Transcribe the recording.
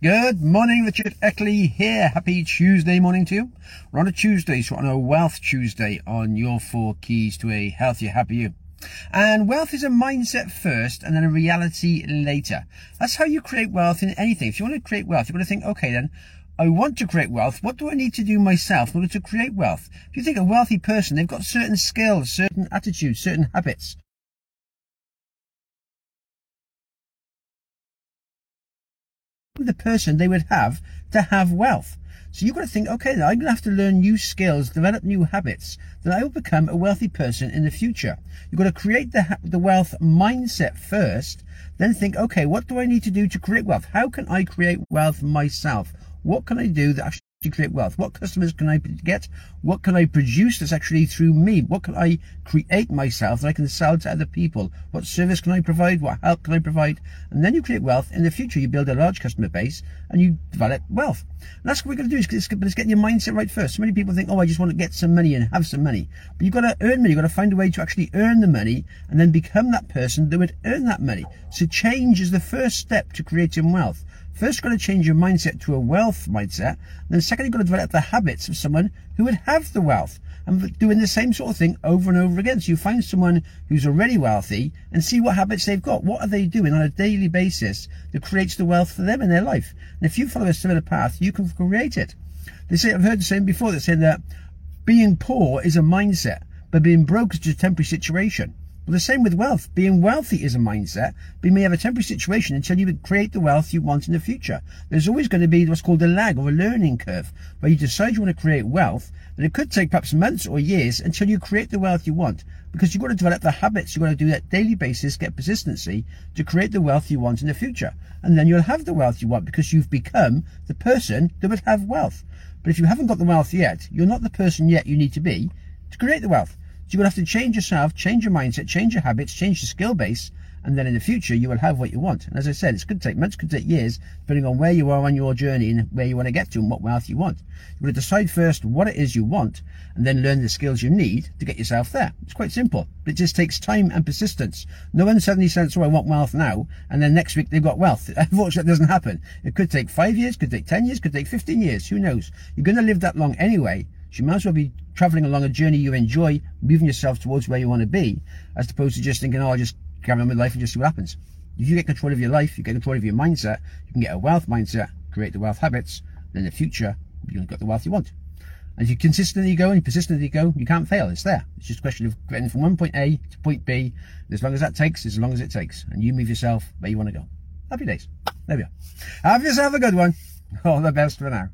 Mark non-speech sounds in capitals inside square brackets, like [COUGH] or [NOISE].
Good morning, Richard Eckley here. Happy Tuesday morning to you. We're on a Tuesday, so on a Wealth Tuesday on your four keys to a healthier, happier you. And wealth is a mindset first and then a reality later. That's how you create wealth in anything. If you want to create wealth, you've got to think, okay then, I want to create wealth. What do I need to do myself in order to create wealth? If you think a wealthy person, they've got certain skills, certain attitudes, certain habits. The person they would have to have wealth. So you've got to think, okay, then I'm going to have to learn new skills, develop new habits, then I will become a wealthy person in the future. You've got to create the, the wealth mindset first, then think, okay, what do I need to do to create wealth? How can I create wealth myself? What can I do that actually to create wealth? What customers can I get? What can I produce that's actually through me? What can I create myself that I can sell to other people? What service can I provide? What help can I provide? And then you create wealth. In the future, you build a large customer base and you develop wealth. And that's what we're going to do. Is, but it's getting your mindset right first. So many people think, oh, I just want to get some money and have some money. But you've got to earn money. You've got to find a way to actually earn the money and then become that person that would earn that money. So change is the first step to creating wealth. First, you've got to change your mindset to a wealth mindset. Then second, you've got to develop the habits of someone who would have the wealth and doing the same sort of thing over and over again. So you find someone who's already wealthy and see what habits they've got. What are they doing on a daily basis that creates the wealth for them in their life? And if you follow a similar path, you can create it. They say, I've heard the same before, they're saying that being poor is a mindset, but being broke is just a temporary situation. Well, the same with wealth. Being wealthy is a mindset, but you may have a temporary situation until you create the wealth you want in the future. There's always going to be what's called a lag or a learning curve, where you decide you want to create wealth, but it could take perhaps months or years until you create the wealth you want, because you've got to develop the habits, you've got to do that daily basis, get persistency to create the wealth you want in the future. And then you'll have the wealth you want because you've become the person that would have wealth. But if you haven't got the wealth yet, you're not the person yet you need to be to create the wealth. So you're going to have to change yourself, change your mindset, change your habits, change your skill base, and then in the future you will have what you want. And as I said, it's going to take months, could take years, depending on where you are on your journey and where you want to get to and what wealth you want. You're going to decide first what it is you want, and then learn the skills you need to get yourself there. It's quite simple, but it just takes time and persistence. No one suddenly says, "Oh, I want wealth now," and then next week they've got wealth. [LAUGHS] Unfortunately, that doesn't happen. It could take five years, could take ten years, could take fifteen years. Who knows? You're going to live that long anyway. So you might as well be traveling along a journey you enjoy, moving yourself towards where you want to be, as opposed to just thinking, oh, I'll just carry on with life and just see what happens. If you get control of your life, you get control of your mindset, you can get a wealth mindset, create the wealth habits, then in the future, you've got the wealth you want. And if you consistently go and persistently go, you can't fail. It's there. It's just a question of getting from one point A to point B. As long as that takes, as long as it takes. And you move yourself where you want to go. Happy days. There we are. Have yourself a good one. All the best for now.